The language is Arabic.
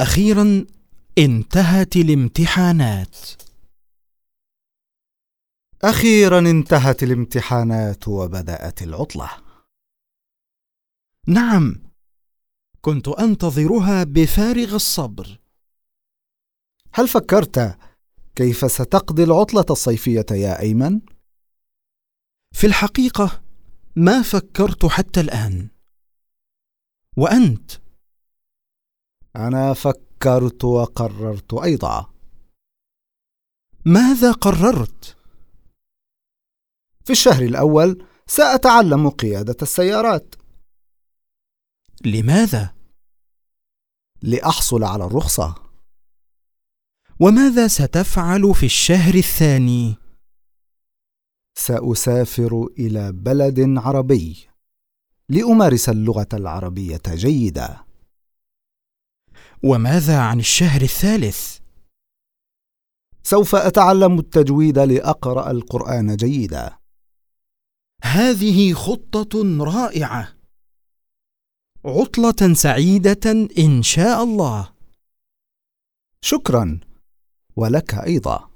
أخيرا انتهت الامتحانات. أخيرا انتهت الامتحانات وبدأت العطلة. نعم كنت أنتظرها بفارغ الصبر. هل فكرت كيف ستقضي العطلة الصيفية يا أيمن؟ في الحقيقة ما فكرت حتى الآن. وأنت؟ أنا فكرت وقررت أيضا. ماذا قررت؟ في الشهر الأول سأتعلم قيادة السيارات. لماذا؟ لأحصل على الرخصة. وماذا ستفعل في الشهر الثاني؟ سأسافر إلى بلد عربي لأمارس اللغة العربية جيده وماذا عن الشهر الثالث؟ سوف أتعلم التجويد لأقرأ القرآن جيدا. هذه خطة رائعة. عطلة سعيدة إن شاء الله. شكرا. ولك أيضا.